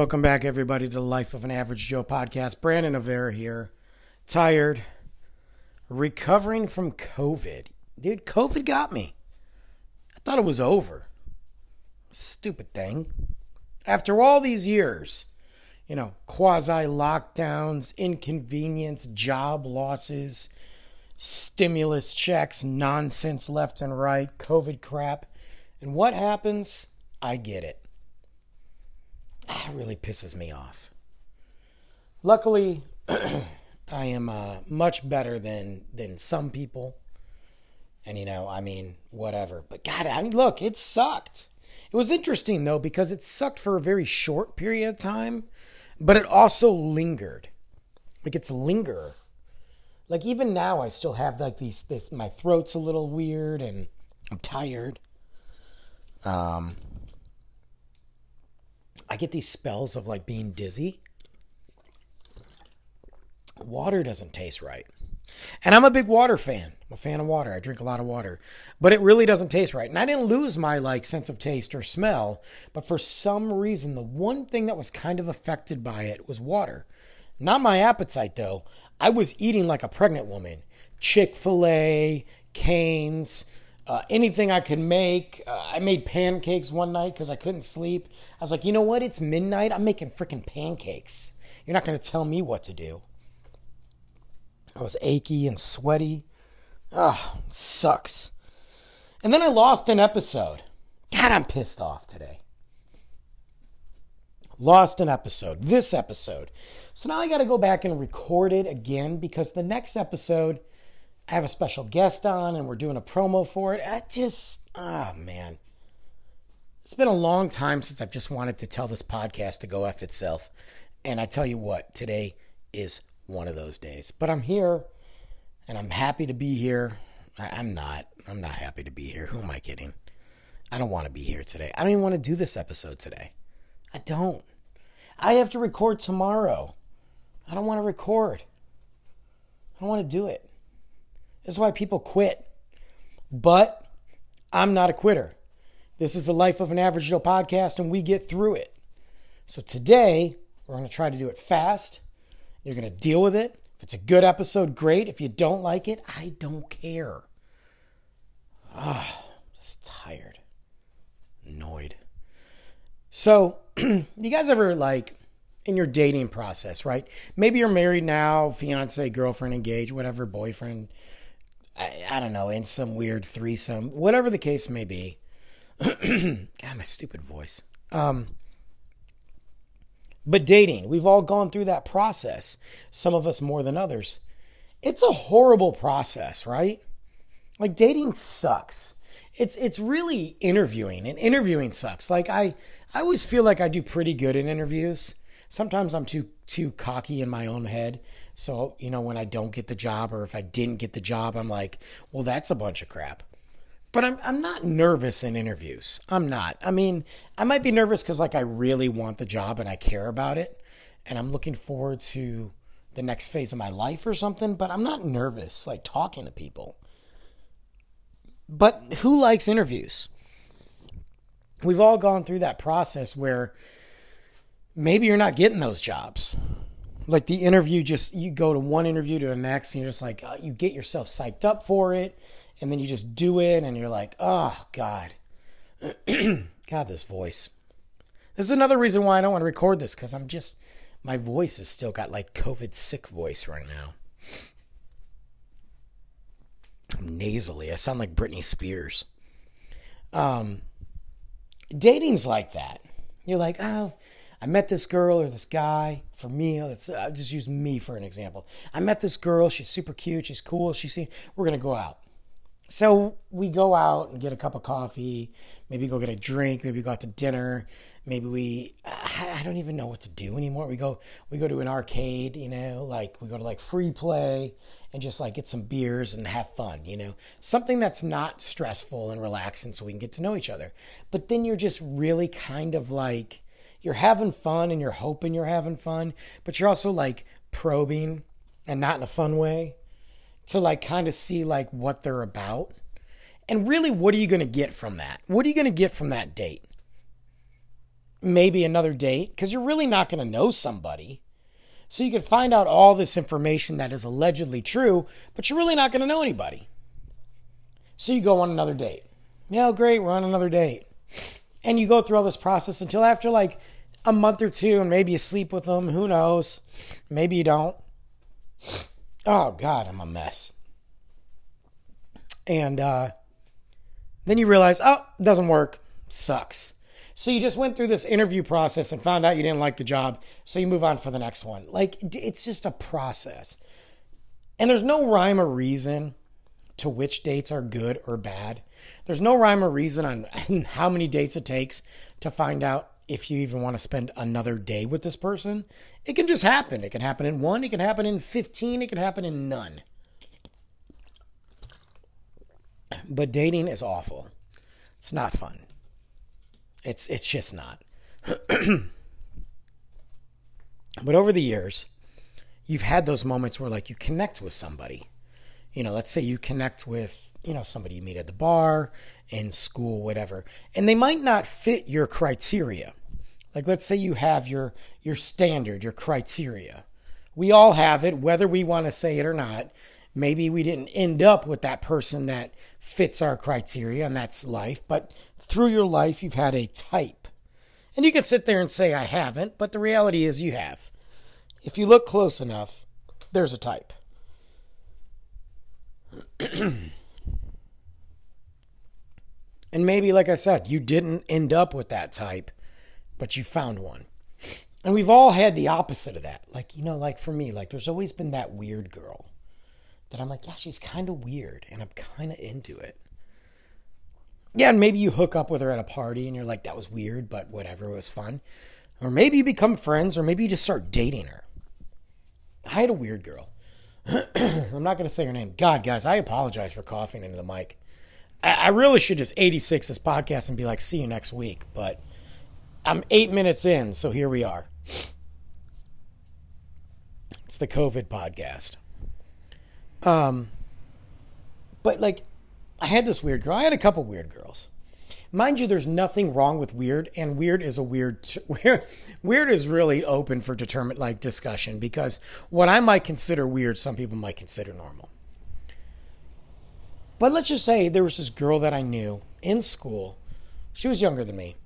Welcome back, everybody, to the Life of an Average Joe podcast. Brandon Avera here. Tired. Recovering from COVID. Dude, COVID got me. I thought it was over. Stupid thing. After all these years, you know, quasi lockdowns, inconvenience, job losses, stimulus checks, nonsense left and right, COVID crap. And what happens? I get it. That really pisses me off. Luckily, I am uh, much better than than some people. And you know, I mean, whatever. But God, I mean, look, it sucked. It was interesting though because it sucked for a very short period of time, but it also lingered. Like it's linger. Like even now, I still have like these. This my throat's a little weird and I'm tired. Um, I get these spells of like being dizzy. Water doesn't taste right. And I'm a big water fan. I'm a fan of water. I drink a lot of water. But it really doesn't taste right. And I didn't lose my like sense of taste or smell, but for some reason the one thing that was kind of affected by it was water. Not my appetite though. I was eating like a pregnant woman. Chick-fil-A, Cane's, uh, anything I could make. Uh, I made pancakes one night because I couldn't sleep. I was like, you know what? It's midnight. I'm making freaking pancakes. You're not going to tell me what to do. I was achy and sweaty. Ah, oh, sucks. And then I lost an episode. God, I'm pissed off today. Lost an episode. This episode. So now I got to go back and record it again because the next episode I have a special guest on and we're doing a promo for it. I just, ah, oh man. It's been a long time since I've just wanted to tell this podcast to go F itself. And I tell you what, today is one of those days. But I'm here and I'm happy to be here. I, am not. I'm not happy to be here. Who am I kidding? I don't want to be here today. I don't even want to do this episode today. I don't. I have to record tomorrow. I don't want to record. I don't want to do it. That's why people quit. But I'm not a quitter. This is the Life of an Average Joe podcast, and we get through it. So today, we're going to try to do it fast. You're going to deal with it. If it's a good episode, great. If you don't like it, I don't care. Ah, oh, just tired, annoyed. So, you guys ever like in your dating process, right? Maybe you're married now, fiance, girlfriend, engaged, whatever, boyfriend, I, I don't know, in some weird threesome, whatever the case may be. God, my stupid voice. Um, but dating, we've all gone through that process, some of us more than others. It's a horrible process, right? Like dating sucks. It's it's really interviewing, and interviewing sucks. Like I I always feel like I do pretty good in interviews. Sometimes I'm too too cocky in my own head so, you know, when I don't get the job or if I didn't get the job, I'm like, well, that's a bunch of crap. But I'm, I'm not nervous in interviews. I'm not. I mean, I might be nervous because, like, I really want the job and I care about it. And I'm looking forward to the next phase of my life or something. But I'm not nervous, like, talking to people. But who likes interviews? We've all gone through that process where maybe you're not getting those jobs like the interview just you go to one interview to the next and you're just like uh, you get yourself psyched up for it and then you just do it and you're like oh god. God this voice. This is another reason why i don't want to record this because i'm just my voice has still got like covid sick voice right now. I'm nasally. I sound like britney spears. Um dating's like that. You're like oh I met this girl or this guy. For me, let's I just use me for an example. I met this girl. She's super cute. She's cool. She's we're gonna go out. So we go out and get a cup of coffee. Maybe go get a drink. Maybe go out to dinner. Maybe we I don't even know what to do anymore. We go we go to an arcade. You know, like we go to like free play and just like get some beers and have fun. You know, something that's not stressful and relaxing, so we can get to know each other. But then you're just really kind of like you're having fun and you're hoping you're having fun, but you're also like probing and not in a fun way to like kind of see like what they're about. And really, what are you going to get from that? What are you going to get from that date? maybe another date because you're really not going to know somebody. So you could find out all this information that is allegedly true, but you're really not going to know anybody. So you go on another date. Yeah, great, we're on another date. And you go through all this process until after like a month or two, and maybe you sleep with them. Who knows? Maybe you don't. Oh, God, I'm a mess. And uh, then you realize, oh, it doesn't work. Sucks. So you just went through this interview process and found out you didn't like the job, so you move on for the next one. Like it's just a process. And there's no rhyme or reason to which dates are good or bad. There's no rhyme or reason on how many dates it takes to find out if you even want to spend another day with this person. It can just happen. It can happen in one, it can happen in 15, it can happen in none. But dating is awful. It's not fun. It's it's just not. but over the years, you've had those moments where like you connect with somebody. You know, let's say you connect with, you know, somebody you meet at the bar, in school, whatever. And they might not fit your criteria. Like let's say you have your your standard, your criteria. We all have it whether we want to say it or not. Maybe we didn't end up with that person that fits our criteria, and that's life. But through your life, you've had a type. And you can sit there and say, I haven't, but the reality is you have. If you look close enough, there's a type. and maybe, like I said, you didn't end up with that type, but you found one. And we've all had the opposite of that. Like, you know, like for me, like there's always been that weird girl that I'm like, yeah, she's kind of weird and I'm kind of into it. Yeah, and maybe you hook up with her at a party and you're like, that was weird, but whatever, it was fun. Or maybe you become friends or maybe you just start dating her. I had a weird girl. I'm not going to say her name. God, guys, I apologize for coughing into the mic. I, I really should just 86 this podcast and be like, see you next week. But I'm eight minutes in, so here we are. It's the COVID podcast. Um, but like, I had this weird girl. I had a couple weird girls. Mind you, there's nothing wrong with weird, and weird is a weird. Weird, weird is really open for determined like discussion because what I might consider weird, some people might consider normal. But let's just say there was this girl that I knew in school. She was younger than me.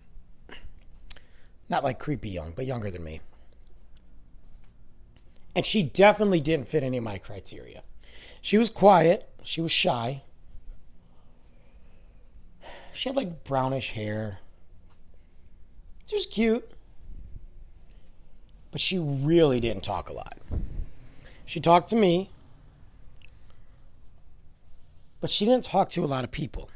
Not like creepy young, but younger than me. And she definitely didn't fit any of my criteria. She was quiet. She was shy. She had like brownish hair. She was cute. But she really didn't talk a lot. She talked to me, but she didn't talk to a lot of people.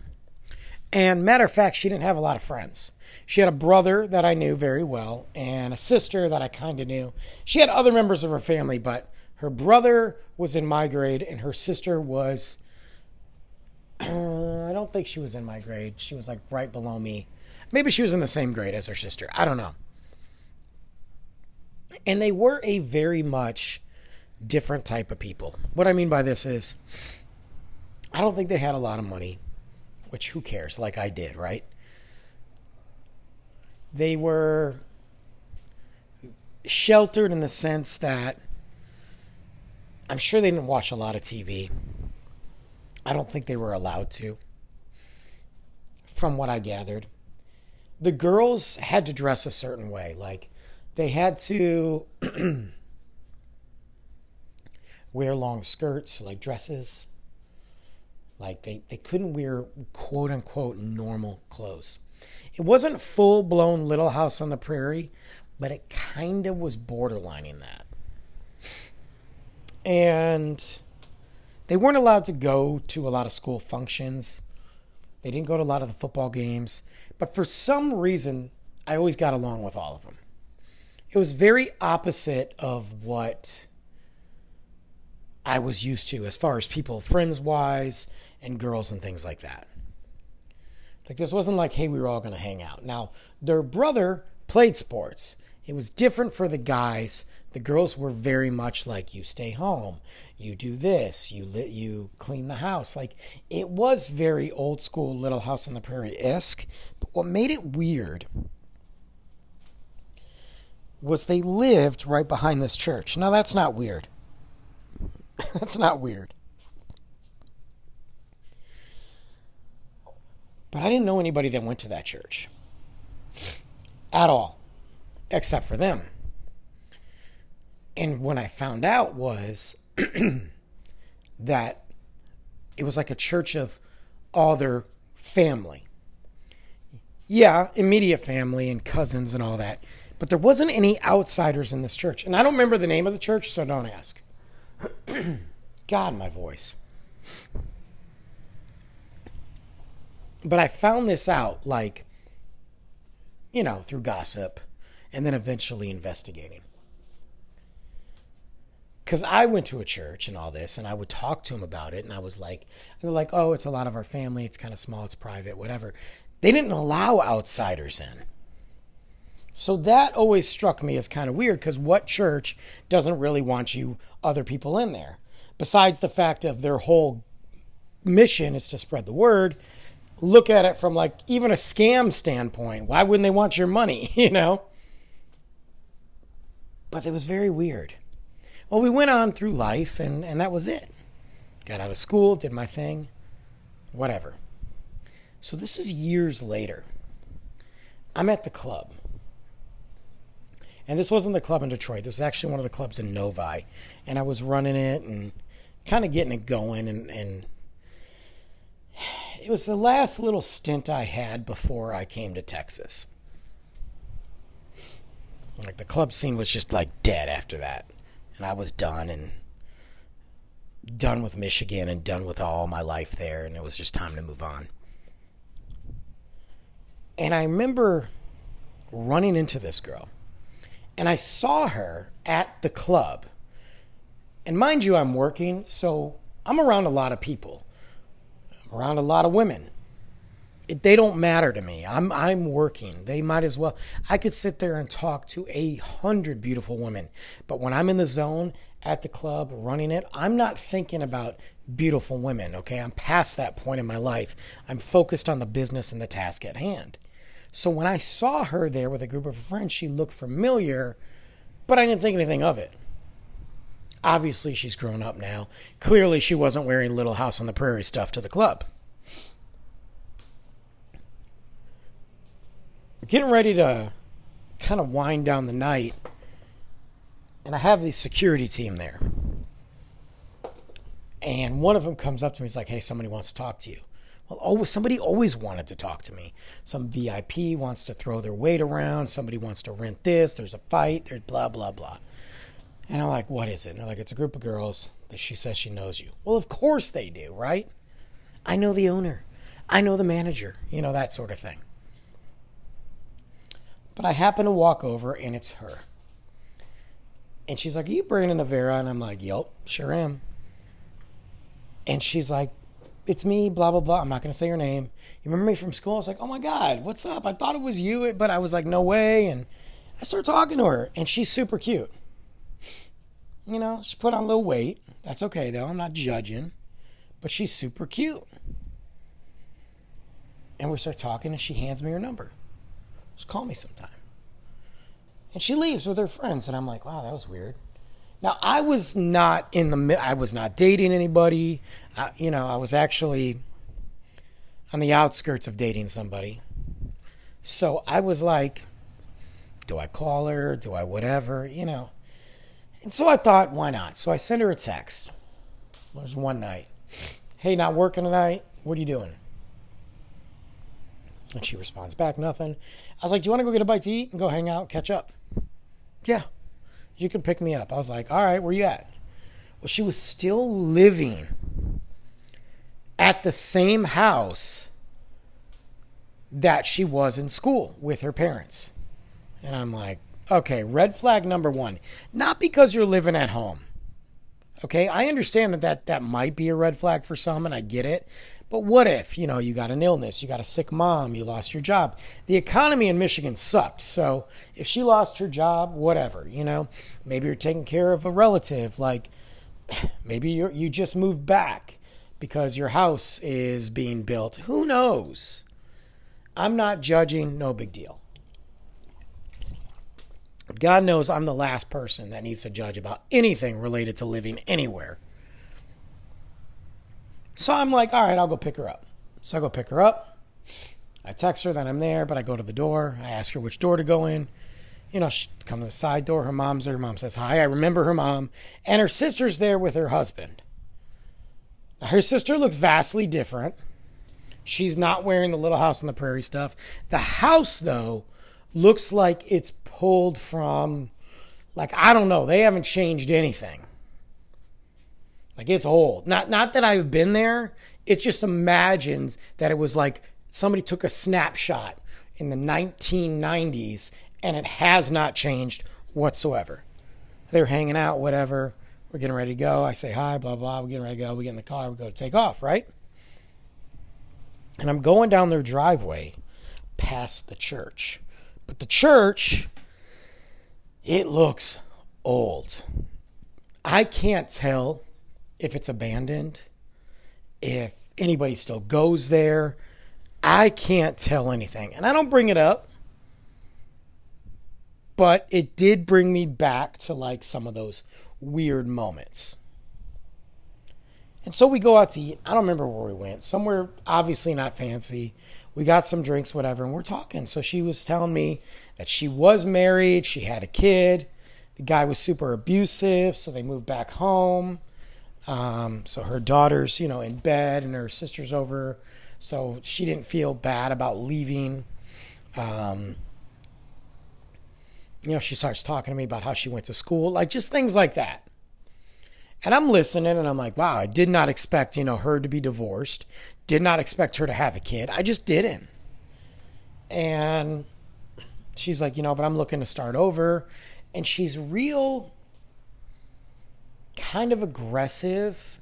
And matter of fact, she didn't have a lot of friends. She had a brother that I knew very well and a sister that I kind of knew. She had other members of her family, but her brother was in my grade, and her sister was. Uh, I don't think she was in my grade. She was like right below me. Maybe she was in the same grade as her sister. I don't know. And they were a very much different type of people. What I mean by this is, I don't think they had a lot of money, which who cares, like I did, right? They were sheltered in the sense that I'm sure they didn't watch a lot of TV. I don't think they were allowed to, from what I gathered. The girls had to dress a certain way. Like, they had to wear long skirts, like dresses. Like, they, they couldn't wear quote unquote normal clothes. It wasn't full blown Little House on the Prairie, but it kind of was borderlining that and they weren't allowed to go to a lot of school functions. They didn't go to a lot of the football games, but for some reason, I always got along with all of them. It was very opposite of what I was used to as far as people, friends wise, and girls and things like that. Like, this wasn't like, hey, we were all going to hang out. Now, their brother played sports. It was different for the guys the girls were very much like you stay home you do this you lit you clean the house like it was very old school little house on the prairie esque but what made it weird was they lived right behind this church. Now, that's not weird. that's not weird. But I didn't know anybody that went to that church at all, except for them. And what I found out was that it was like a church of all their family. Yeah, immediate family and cousins and all that. But there wasn't any outsiders in this church. And I don't remember the name of the church, so don't ask. God, my voice. But I found this out, like, you know, through gossip and then eventually investigating. Because I went to a church and all this, and I would talk to them about it, and I was like, they're like, oh, it's a lot of our family, it's kind of small, it's private, whatever. They didn't allow outsiders in. So that always struck me as kind of weird because what church doesn't really want you other people in there? Besides the fact of their whole mission is to spread the word, look at it from like even a scam standpoint. Why wouldn't they want your money, you know? But it was very weird. Well, we went on through life and, and that was it. Got out of school, did my thing, whatever. So this is years later. I'm at the club. And this wasn't the club in Detroit. This was actually one of the clubs in Novi. And I was running it and kind of getting it going. And, and it was the last little stint I had before I came to Texas. Like the club scene was just like dead after that. And I was done and done with Michigan and done with all my life there. And it was just time to move on. And I remember running into this girl. And I saw her at the club. And mind you, I'm working, so I'm around a lot of people. I'm around a lot of women. They don't matter to me. I'm I'm working. They might as well. I could sit there and talk to a hundred beautiful women, but when I'm in the zone at the club running it, I'm not thinking about beautiful women. Okay, I'm past that point in my life. I'm focused on the business and the task at hand. So when I saw her there with a group of friends, she looked familiar, but I didn't think anything of it. Obviously, she's grown up now. Clearly, she wasn't wearing Little House on the Prairie stuff to the club. Getting ready to kind of wind down the night, and I have the security team there. And one of them comes up to me, he's like, Hey, somebody wants to talk to you. Well, always, somebody always wanted to talk to me. Some VIP wants to throw their weight around. Somebody wants to rent this. There's a fight. There's blah, blah, blah. And I'm like, what is it? And they're like, it's a group of girls that she says she knows you. Well, of course they do, right? I know the owner. I know the manager. You know, that sort of thing. But I happen to walk over and it's her. And she's like, Are you Brandon Avera? And I'm like, Yep, sure am. And she's like, it's me, blah, blah, blah. I'm not going to say your name. You remember me from school? I was like, oh my God, what's up? I thought it was you, but I was like, no way. And I start talking to her, and she's super cute. You know, she put on a little weight. That's okay, though. I'm not judging. But she's super cute. And we start talking, and she hands me her number. Just call me sometime. And she leaves with her friends, and I'm like, wow, that was weird. Now I was not in the I was not dating anybody. I, you know, I was actually on the outskirts of dating somebody. So I was like, do I call her? Do I whatever? You know. And so I thought, why not? So I sent her a text. It was one night. Hey, not working tonight? What are you doing? And she responds back, nothing. I was like, do you want to go get a bite to eat and go hang out, catch up? Yeah, you can pick me up. I was like, all right, where you at? Well, she was still living at the same house that she was in school with her parents. And I'm like, okay, red flag number one. Not because you're living at home. Okay, I understand that, that that might be a red flag for some, and I get it. But what if, you know, you got an illness, you got a sick mom, you lost your job? The economy in Michigan sucked. So if she lost her job, whatever, you know, maybe you're taking care of a relative, like maybe you you just moved back because your house is being built. Who knows? I'm not judging, no big deal. God knows I'm the last person that needs to judge about anything related to living anywhere. So I'm like, all right, I'll go pick her up. So I go pick her up. I text her that I'm there, but I go to the door. I ask her which door to go in. You know, she come to the side door. Her mom's there. Her mom says hi. I remember her mom. And her sister's there with her husband. Now, her sister looks vastly different. She's not wearing the Little House on the Prairie stuff. The house, though, looks like it's pulled from, like, I don't know. They haven't changed anything. Like, it's old. Not, not that I've been there. It just imagines that it was like somebody took a snapshot in the 1990s and it has not changed whatsoever. They're hanging out, whatever. We're getting ready to go. I say hi, blah, blah. We're getting ready to go. We get in the car. We go to take off, right? And I'm going down their driveway past the church. But the church, it looks old. I can't tell if it's abandoned, if anybody still goes there. I can't tell anything. And I don't bring it up but it did bring me back to like some of those weird moments. And so we go out to eat. I don't remember where we went. Somewhere obviously not fancy. We got some drinks, whatever, and we're talking. So she was telling me that she was married, she had a kid. The guy was super abusive, so they moved back home. Um, so her daughter's, you know, in bed and her sister's over. So she didn't feel bad about leaving. Um, you know, she starts talking to me about how she went to school, like just things like that. And I'm listening and I'm like, wow, I did not expect, you know, her to be divorced. Did not expect her to have a kid. I just didn't. And she's like, you know, but I'm looking to start over. And she's real kind of aggressive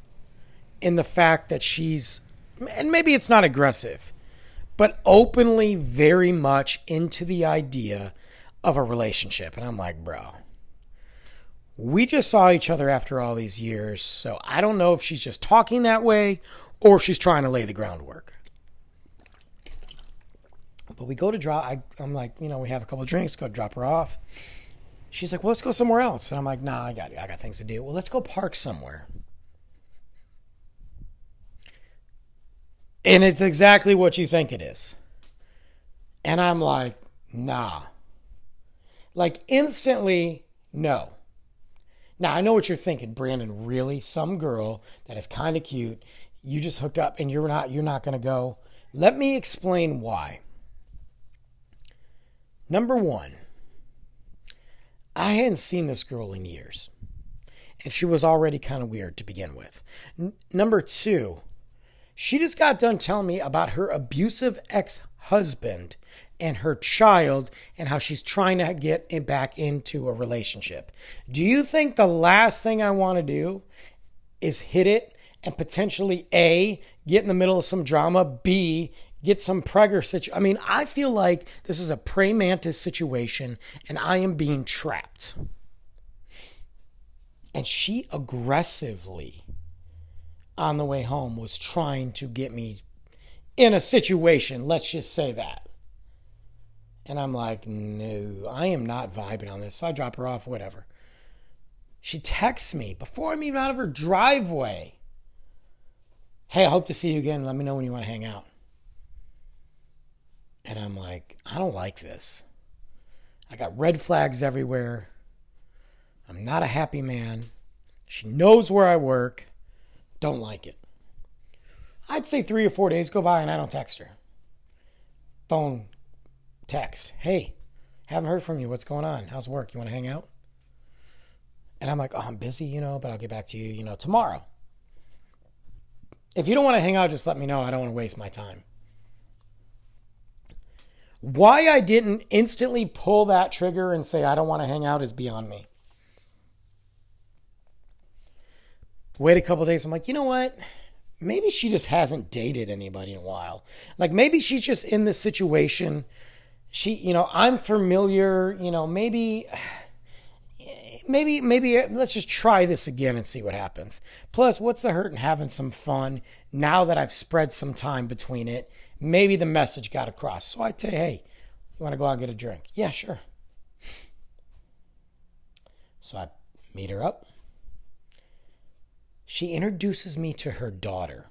in the fact that she's, and maybe it's not aggressive, but openly very much into the idea of a relationship. And I'm like, bro, we just saw each other after all these years. So I don't know if she's just talking that way or if she's trying to lay the groundwork. But we go to drop. I, am like, you know, we have a couple drinks, go drop her off. She's like, well, let's go somewhere else. And I'm like, nah, I got, I got things to do. Well, let's go park somewhere. And it's exactly what you think it is. And I'm like, nah. Like instantly, no. Now I know what you're thinking, Brandon. Really, some girl that is kind of cute, you just hooked up, and you're not. You're not going to go. Let me explain why. Number one, I hadn't seen this girl in years, and she was already kind of weird to begin with. N- number two, she just got done telling me about her abusive ex husband and her child and how she's trying to get it back into a relationship. Do you think the last thing I want to do is hit it and potentially A, get in the middle of some drama, B, get some pregger situation? I mean, I feel like this is a praying mantis situation and I am being trapped. And she aggressively on the way home was trying to get me in a situation, let's just say that. And I'm like, no, I am not vibing on this. So I drop her off, whatever. She texts me before I'm even out of her driveway. Hey, I hope to see you again. Let me know when you want to hang out. And I'm like, I don't like this. I got red flags everywhere. I'm not a happy man. She knows where I work. Don't like it. I'd say three or four days go by and I don't text her. Phone text, hey, haven't heard from you. What's going on? How's work? You want to hang out? And I'm like, oh, I'm busy, you know, but I'll get back to you, you know, tomorrow. If you don't want to hang out, just let me know. I don't want to waste my time. Why I didn't instantly pull that trigger and say I don't want to hang out is beyond me. Wait a couple days. I'm like, you know what? Maybe she just hasn't dated anybody in a while. Like maybe she's just in this situation she, you know, I'm familiar, you know, maybe maybe maybe uh, let's just try this again and see what happens. Plus, what's the hurt in having some fun now that I've spread some time between it? Maybe the message got across. So I tell you, hey, you want to go out and get a drink? Yeah, sure. So I meet her up. She introduces me to her daughter.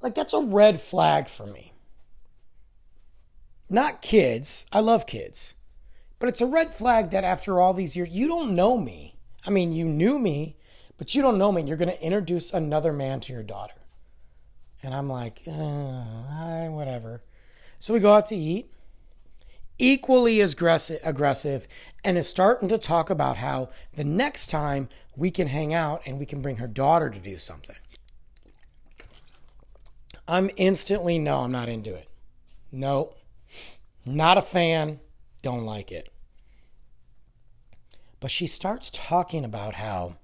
Like, that's a red flag for me. Not kids. I love kids. But it's a red flag that after all these years, you don't know me. I mean, you knew me, but you don't know me. And you're going to introduce another man to your daughter. And I'm like, uh, whatever. So we go out to eat equally as aggressive and is starting to talk about how the next time we can hang out and we can bring her daughter to do something. I'm instantly, no, I'm not into it. No, not a fan, don't like it. But she starts talking about how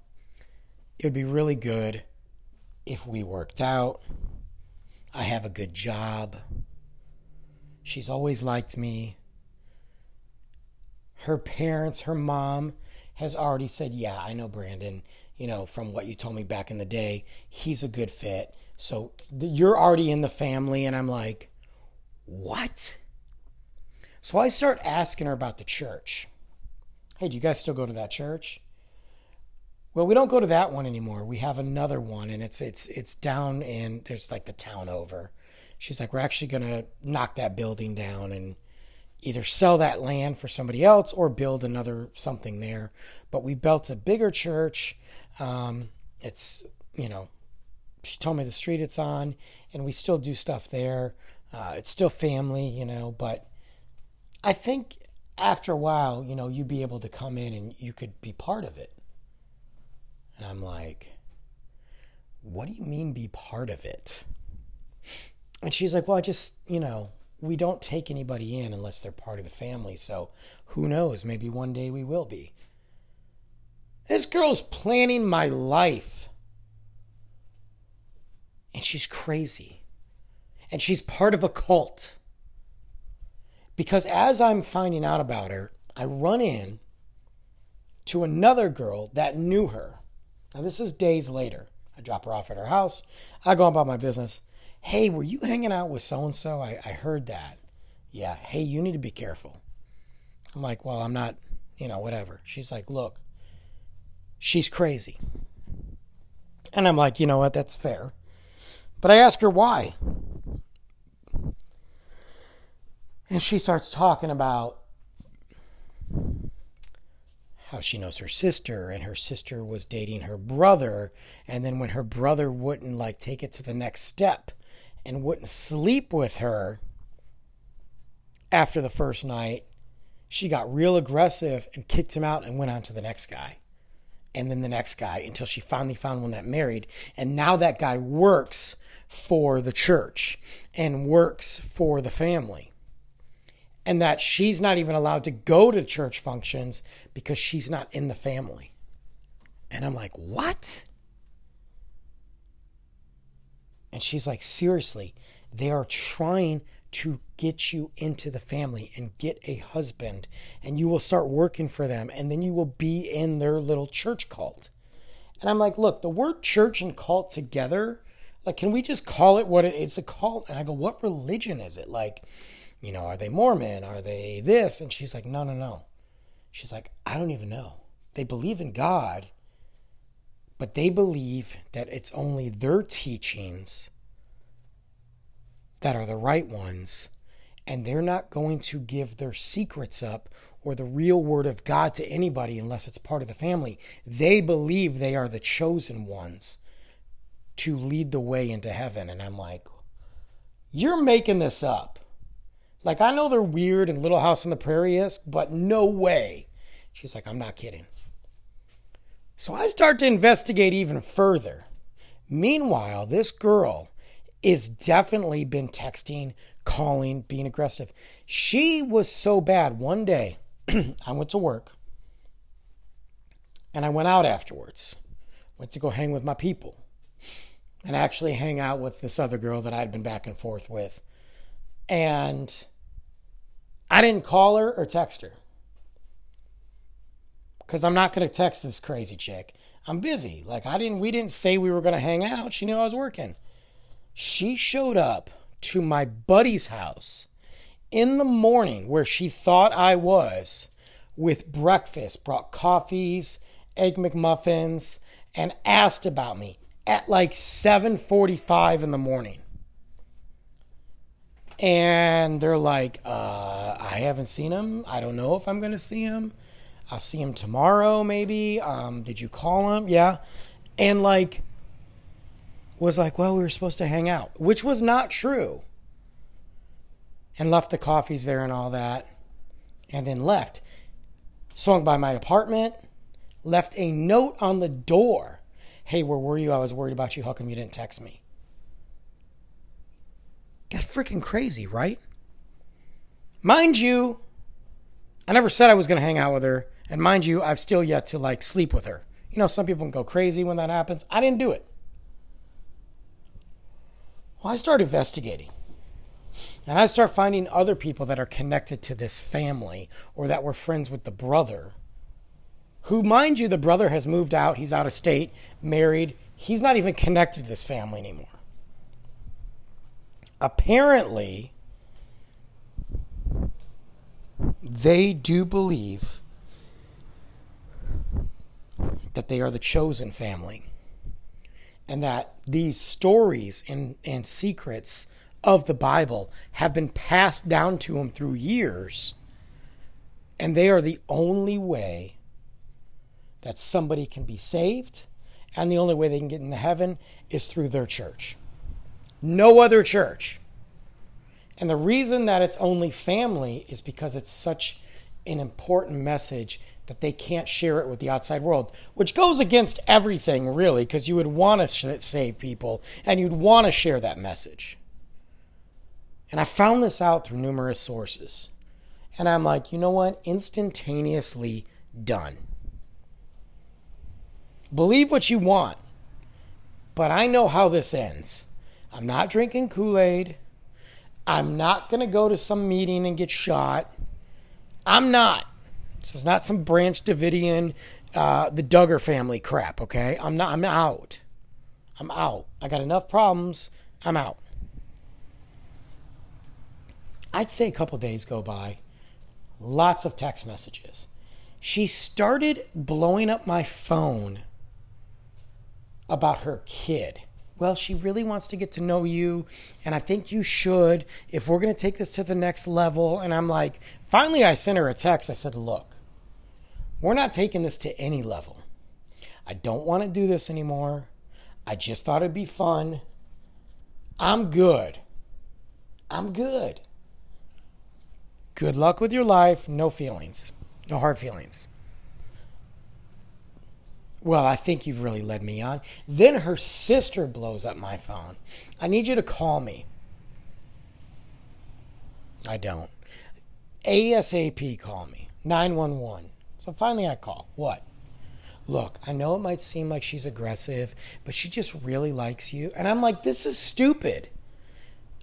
it would be really good if we worked out. I have a good job. She's always liked me her parents, her mom has already said, Yeah, I know Brandon, you know, from what you told me back in the day, he's a good fit. So you're already in the family. And I'm like, What? So I start asking her about the church. Hey, do you guys still go to that church? Well, we don't go to that one anymore. We have another one, and it's it's it's down in there's like the town over. She's like, we're actually gonna knock that building down and either sell that land for somebody else or build another something there. But we built a bigger church. Um, it's, you know, she told me the street it's on, and we still do stuff there. Uh, it's still family, you know, but I think after a while, you know, you'd be able to come in and you could be part of it. And I'm like, what do you mean be part of it? And she's like, well, I just, you know, we don't take anybody in unless they're part of the family. So who knows? Maybe one day we will be. This girl's planning my life. And she's crazy. And she's part of a cult. Because as I'm finding out about her, I run in to another girl that knew her. Now, this is days later. I drop her off at her house. I go about my business hey, were you hanging out with so and so? I heard that. Yeah, hey, you need to be careful. I'm like, well, I'm not, you know, whatever. She's like, look, she's crazy. And I'm like, you know what, that's fair. But I ask her why. And she starts talking about how she knows her sister and her sister was dating her brother and then when her brother wouldn't like take it to the next step and wouldn't sleep with her after the first night, she got real aggressive and kicked him out and went on to the next guy. And then the next guy until she finally found one that married. And now that guy works for the church and works for the family. And that she's not even allowed to go to church functions because she's not in the family. And I'm like, what? And she's like, seriously, they are trying to get you into the family and get a husband, and you will start working for them, and then you will be in their little church cult. And I'm like, look, the word church and cult together, like, can we just call it what it is? A cult. And I go, what religion is it? Like, you know, are they Mormon? Are they this? And she's like, no, no, no. She's like, I don't even know. They believe in God, but they believe that it's only their teachings that are the right ones, and they're not going to give their secrets up or the real word of God to anybody unless it's part of the family. They believe they are the chosen ones to lead the way into heaven. And I'm like, you're making this up. Like, I know they're weird and Little House on the Prairie is, but no way. She's like, I'm not kidding. So I start to investigate even further. Meanwhile, this girl is definitely been texting, calling, being aggressive. She was so bad. One day, I went to work and I went out afterwards. Went to go hang with my people and actually hang out with this other girl that I'd been back and forth with. And I didn't call her or text her because I'm not going to text this crazy chick. I'm busy. Like I didn't we didn't say we were going to hang out. She knew I was working. She showed up to my buddy's house in the morning where she thought I was with breakfast, brought coffees, egg McMuffins, and asked about me at like 7:45 in the morning. And they're like, uh, I haven't seen him. I don't know if I'm going to see him. I'll see him tomorrow, maybe. Um, did you call him? Yeah. And like, was like, well, we were supposed to hang out, which was not true. And left the coffees there and all that. And then left. Swung by my apartment, left a note on the door. Hey, where were you? I was worried about you. How come you didn't text me? Got freaking crazy, right? Mind you, I never said I was going to hang out with her. And mind you, I've still yet to like sleep with her. You know, some people can go crazy when that happens. I didn't do it. Well, I start investigating. And I start finding other people that are connected to this family or that were friends with the brother. Who, mind you, the brother has moved out. He's out of state, married. He's not even connected to this family anymore. Apparently, they do believe that they are the chosen family and that these stories and, and secrets of the Bible have been passed down to them through years, and they are the only way that somebody can be saved, and the only way they can get into heaven is through their church. No other church. And the reason that it's only family is because it's such an important message that they can't share it with the outside world, which goes against everything, really, because you would want to save people and you'd want to share that message. And I found this out through numerous sources. And I'm like, you know what? Instantaneously done. Believe what you want, but I know how this ends. I'm not drinking Kool Aid. I'm not going to go to some meeting and get shot. I'm not. This is not some Branch Davidian, uh, the Duggar family crap. Okay, I'm not. I'm out. I'm out. I got enough problems. I'm out. I'd say a couple days go by. Lots of text messages. She started blowing up my phone about her kid. Well, she really wants to get to know you, and I think you should if we're going to take this to the next level. And I'm like, finally, I sent her a text. I said, Look, we're not taking this to any level. I don't want to do this anymore. I just thought it'd be fun. I'm good. I'm good. Good luck with your life. No feelings. No hard feelings. Well, I think you've really led me on. Then her sister blows up my phone. I need you to call me. I don't. ASAP call me. 911. So finally I call. What? Look, I know it might seem like she's aggressive, but she just really likes you. And I'm like, this is stupid.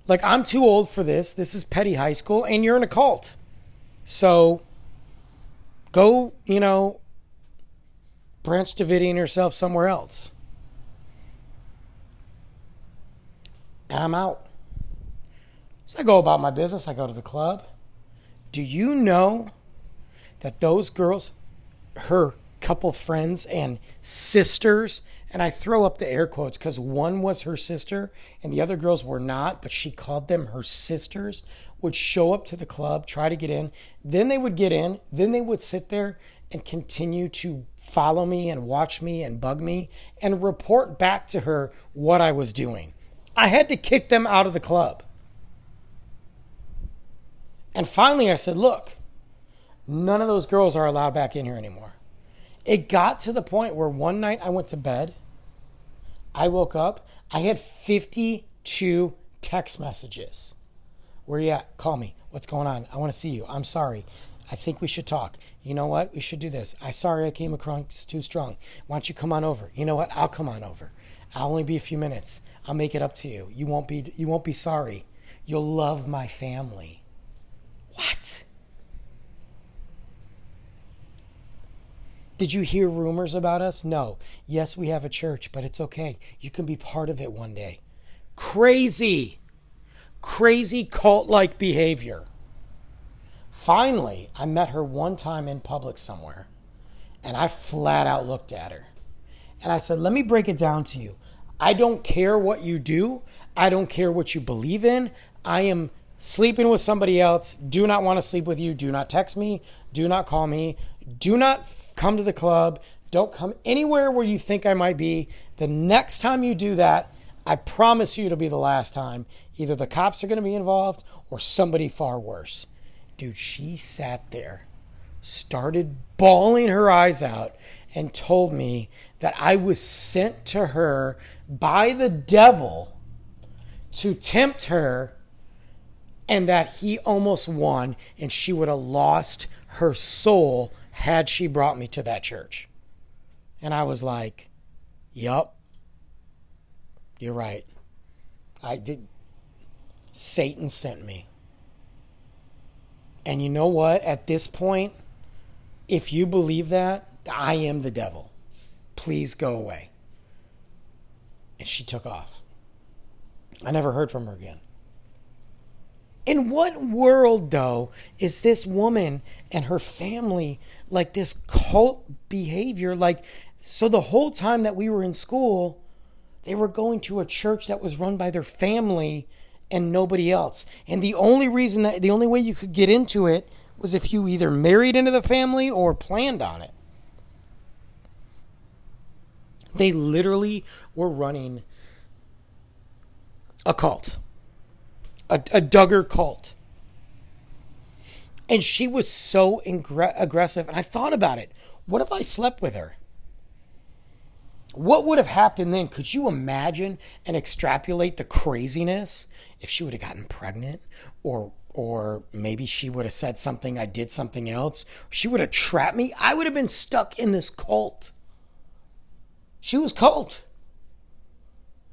Like, I'm too old for this. This is petty high school, and you're in a cult. So go, you know, Branch Davidian herself somewhere else. And I'm out. So I go about my business. I go to the club. Do you know that those girls, her couple friends and sisters, and I throw up the air quotes because one was her sister and the other girls were not, but she called them her sisters, would show up to the club, try to get in. Then they would get in. Then they would sit there and continue to follow me and watch me and bug me and report back to her what I was doing. I had to kick them out of the club. And finally, I said, Look, none of those girls are allowed back in here anymore. It got to the point where one night I went to bed. I woke up. I had 52 text messages. Where are you at? Call me. What's going on? I want to see you. I'm sorry. I think we should talk. You know what? We should do this. I sorry I came across too strong. Why don't you come on over? You know what? I'll come on over. I'll only be a few minutes. I'll make it up to you. You won't be you won't be sorry. You'll love my family. What? Did you hear rumors about us? No. Yes, we have a church, but it's okay. You can be part of it one day. Crazy, crazy cult like behavior. Finally, I met her one time in public somewhere, and I flat out looked at her. And I said, Let me break it down to you. I don't care what you do, I don't care what you believe in. I am sleeping with somebody else. Do not want to sleep with you. Do not text me. Do not call me. Do not come to the club. Don't come anywhere where you think I might be. The next time you do that, I promise you it'll be the last time. Either the cops are going to be involved or somebody far worse. Dude, she sat there, started bawling her eyes out, and told me that I was sent to her by the devil to tempt her and that he almost won and she would have lost her soul had she brought me to that church. And I was like, Yup, you're right. I did. Satan sent me. And you know what? At this point, if you believe that, I am the devil. Please go away. And she took off. I never heard from her again. In what world, though, is this woman and her family like this cult behavior? Like, so the whole time that we were in school, they were going to a church that was run by their family and nobody else. And the only reason that the only way you could get into it was if you either married into the family or planned on it. They literally were running a cult a, a Duggar cult. And she was so ingre- aggressive. And I thought about it. What if I slept with her? What would have happened then? Could you imagine and extrapolate the craziness if she would have gotten pregnant or or maybe she would have said something I did something else. She would have trapped me. I would have been stuck in this cult. She was cult.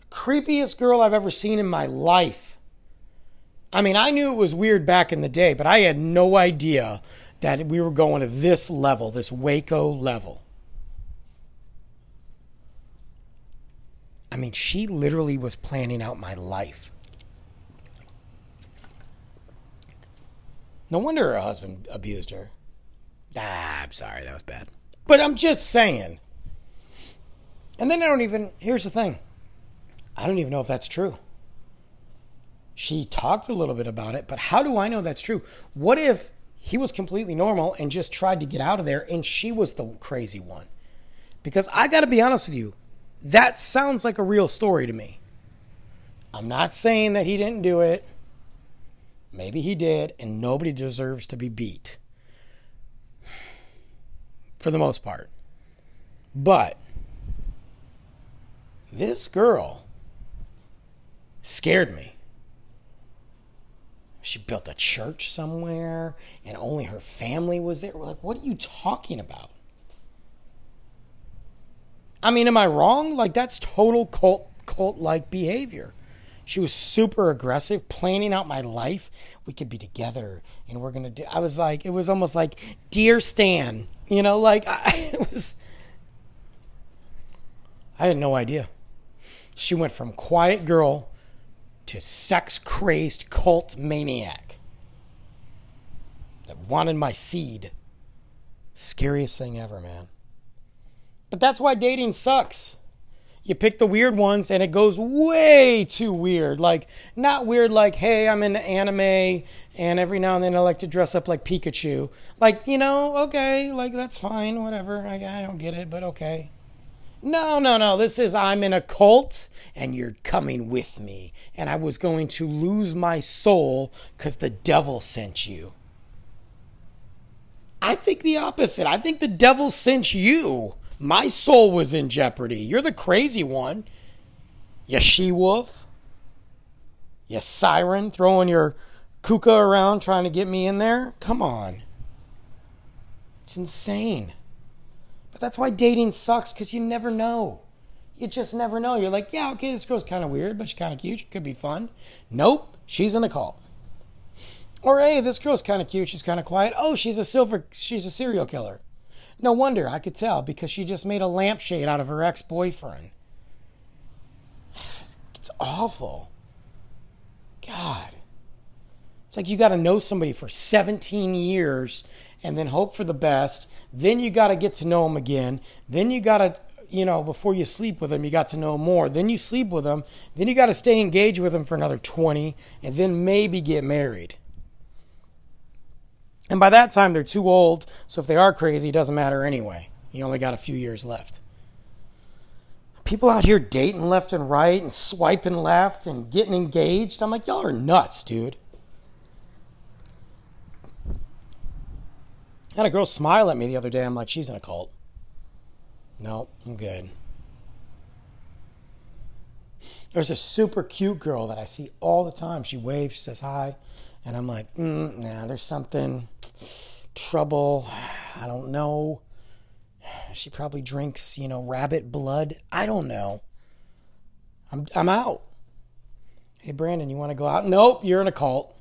Creepiest girl I've ever seen in my life. I mean, I knew it was weird back in the day, but I had no idea that we were going to this level, this Waco level. I mean, she literally was planning out my life. No wonder her husband abused her. Ah, I'm sorry, that was bad. But I'm just saying. And then I don't even, here's the thing I don't even know if that's true. She talked a little bit about it, but how do I know that's true? What if he was completely normal and just tried to get out of there and she was the crazy one? Because I got to be honest with you, that sounds like a real story to me. I'm not saying that he didn't do it. Maybe he did, and nobody deserves to be beat. For the most part. But this girl scared me she built a church somewhere and only her family was there. We're like, what are you talking about? I mean, am I wrong? Like that's total cult cult like behavior. She was super aggressive, planning out my life. We could be together, and we're gonna do. I was like, it was almost like, dear Stan, you know, like I, it was. I had no idea. She went from quiet girl to sex crazed cult maniac that wanted my seed. Scariest thing ever, man. But that's why dating sucks. You pick the weird ones and it goes way too weird. Like, not weird like, hey, I'm into anime and every now and then I like to dress up like Pikachu. Like, you know, okay, like that's fine, whatever. I, I don't get it, but okay. No, no, no. This is I'm in a cult and you're coming with me. And I was going to lose my soul because the devil sent you. I think the opposite. I think the devil sent you. My soul was in jeopardy. You're the crazy one. You she wolf. You siren throwing your kuka around trying to get me in there. Come on. It's insane. But that's why dating sucks because you never know. You just never know. You're like, yeah, okay, this girl's kind of weird, but she's kind of cute. She could be fun. Nope, she's in a cult. Or hey, this girl's kind of cute. She's kind of quiet. Oh, she's a silver. She's a serial killer. No wonder I could tell because she just made a lampshade out of her ex-boyfriend. It's awful. God. It's like you got to know somebody for 17 years and then hope for the best. Then you got to get to know them again. Then you got to, you know, before you sleep with them, you got to know more. Then you sleep with them. Then you got to stay engaged with them for another 20 and then maybe get married. And by that time, they're too old. So if they are crazy, it doesn't matter anyway. You only got a few years left. People out here dating left and right and swiping left and getting engaged. I'm like, y'all are nuts, dude. I had a girl smile at me the other day. I'm like, she's in a cult. No, I'm good. There's a super cute girl that I see all the time. She waves, she says hi. And I'm like, mm, nah, there's something, trouble. I don't know. She probably drinks, you know, rabbit blood. I don't know. I'm, I'm out. Hey, Brandon, you want to go out? Nope, you're in a cult.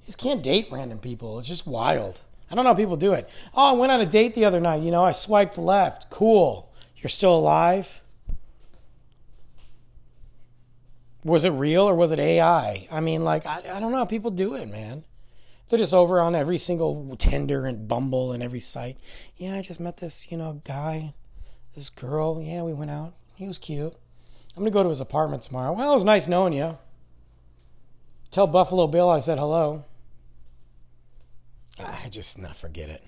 You just can't date random people. It's just wild. I don't know how people do it. Oh, I went on a date the other night. You know, I swiped left. Cool. You're still alive? Was it real or was it AI? I mean, like, I, I don't know how people do it, man. They're just over on every single Tinder and Bumble and every site. Yeah, I just met this, you know, guy, this girl. Yeah, we went out. He was cute. I'm going to go to his apartment tomorrow. Well, it was nice knowing you. Tell Buffalo Bill I said hello. I just not forget it.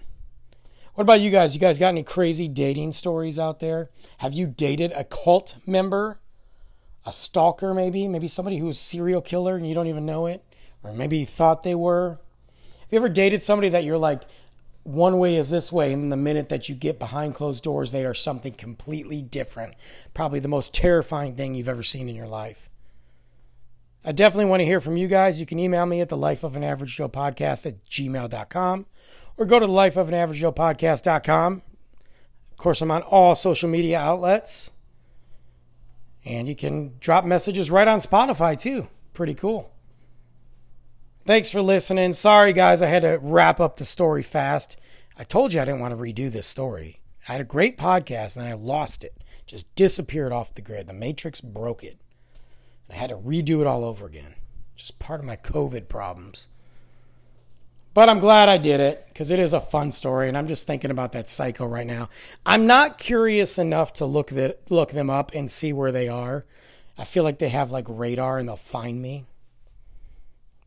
What about you guys? You guys got any crazy dating stories out there? Have you dated a cult member? A stalker, maybe? Maybe somebody who's a serial killer and you don't even know it? Or maybe you thought they were? Have you ever dated somebody that you're like, one way is this way, and the minute that you get behind closed doors, they are something completely different? Probably the most terrifying thing you've ever seen in your life. I definitely want to hear from you guys. You can email me at the life of an average Joe podcast at gmail.com or go to the life of an average Joe podcast.com. Of course, I'm on all social media outlets. And you can drop messages right on Spotify too. Pretty cool. Thanks for listening. Sorry, guys, I had to wrap up the story fast. I told you I didn't want to redo this story. I had a great podcast and I lost it. Just disappeared off the grid. The Matrix broke it. I had to redo it all over again. Just part of my COVID problems. But I'm glad I did it because it is a fun story, and I'm just thinking about that psycho right now. I'm not curious enough to look that look them up and see where they are. I feel like they have like radar and they'll find me.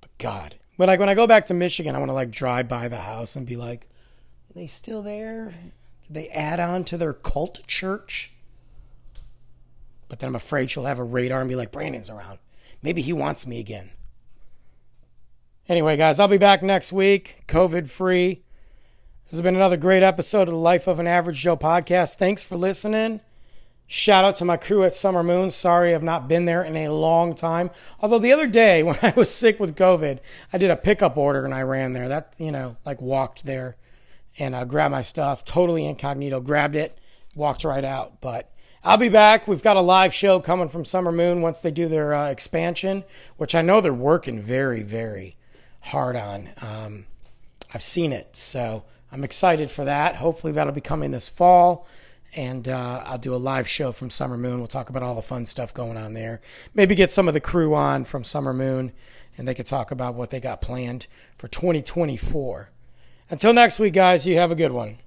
But God, but like when I go back to Michigan, I want to like drive by the house and be like, "Are they still there? Did they add on to their cult church?" But then I'm afraid she'll have a radar and be like, Brandon's around. Maybe he wants me again. Anyway, guys, I'll be back next week, COVID free. This has been another great episode of the Life of an Average Joe podcast. Thanks for listening. Shout out to my crew at Summer Moon. Sorry I've not been there in a long time. Although the other day when I was sick with COVID, I did a pickup order and I ran there. That, you know, like walked there and I grabbed my stuff, totally incognito, grabbed it, walked right out. But I'll be back. We've got a live show coming from Summer Moon once they do their uh, expansion, which I know they're working very, very hard on. Um, I've seen it, so I'm excited for that. Hopefully, that'll be coming this fall. And uh, I'll do a live show from Summer Moon. We'll talk about all the fun stuff going on there. Maybe get some of the crew on from Summer Moon and they could talk about what they got planned for 2024. Until next week, guys, you have a good one.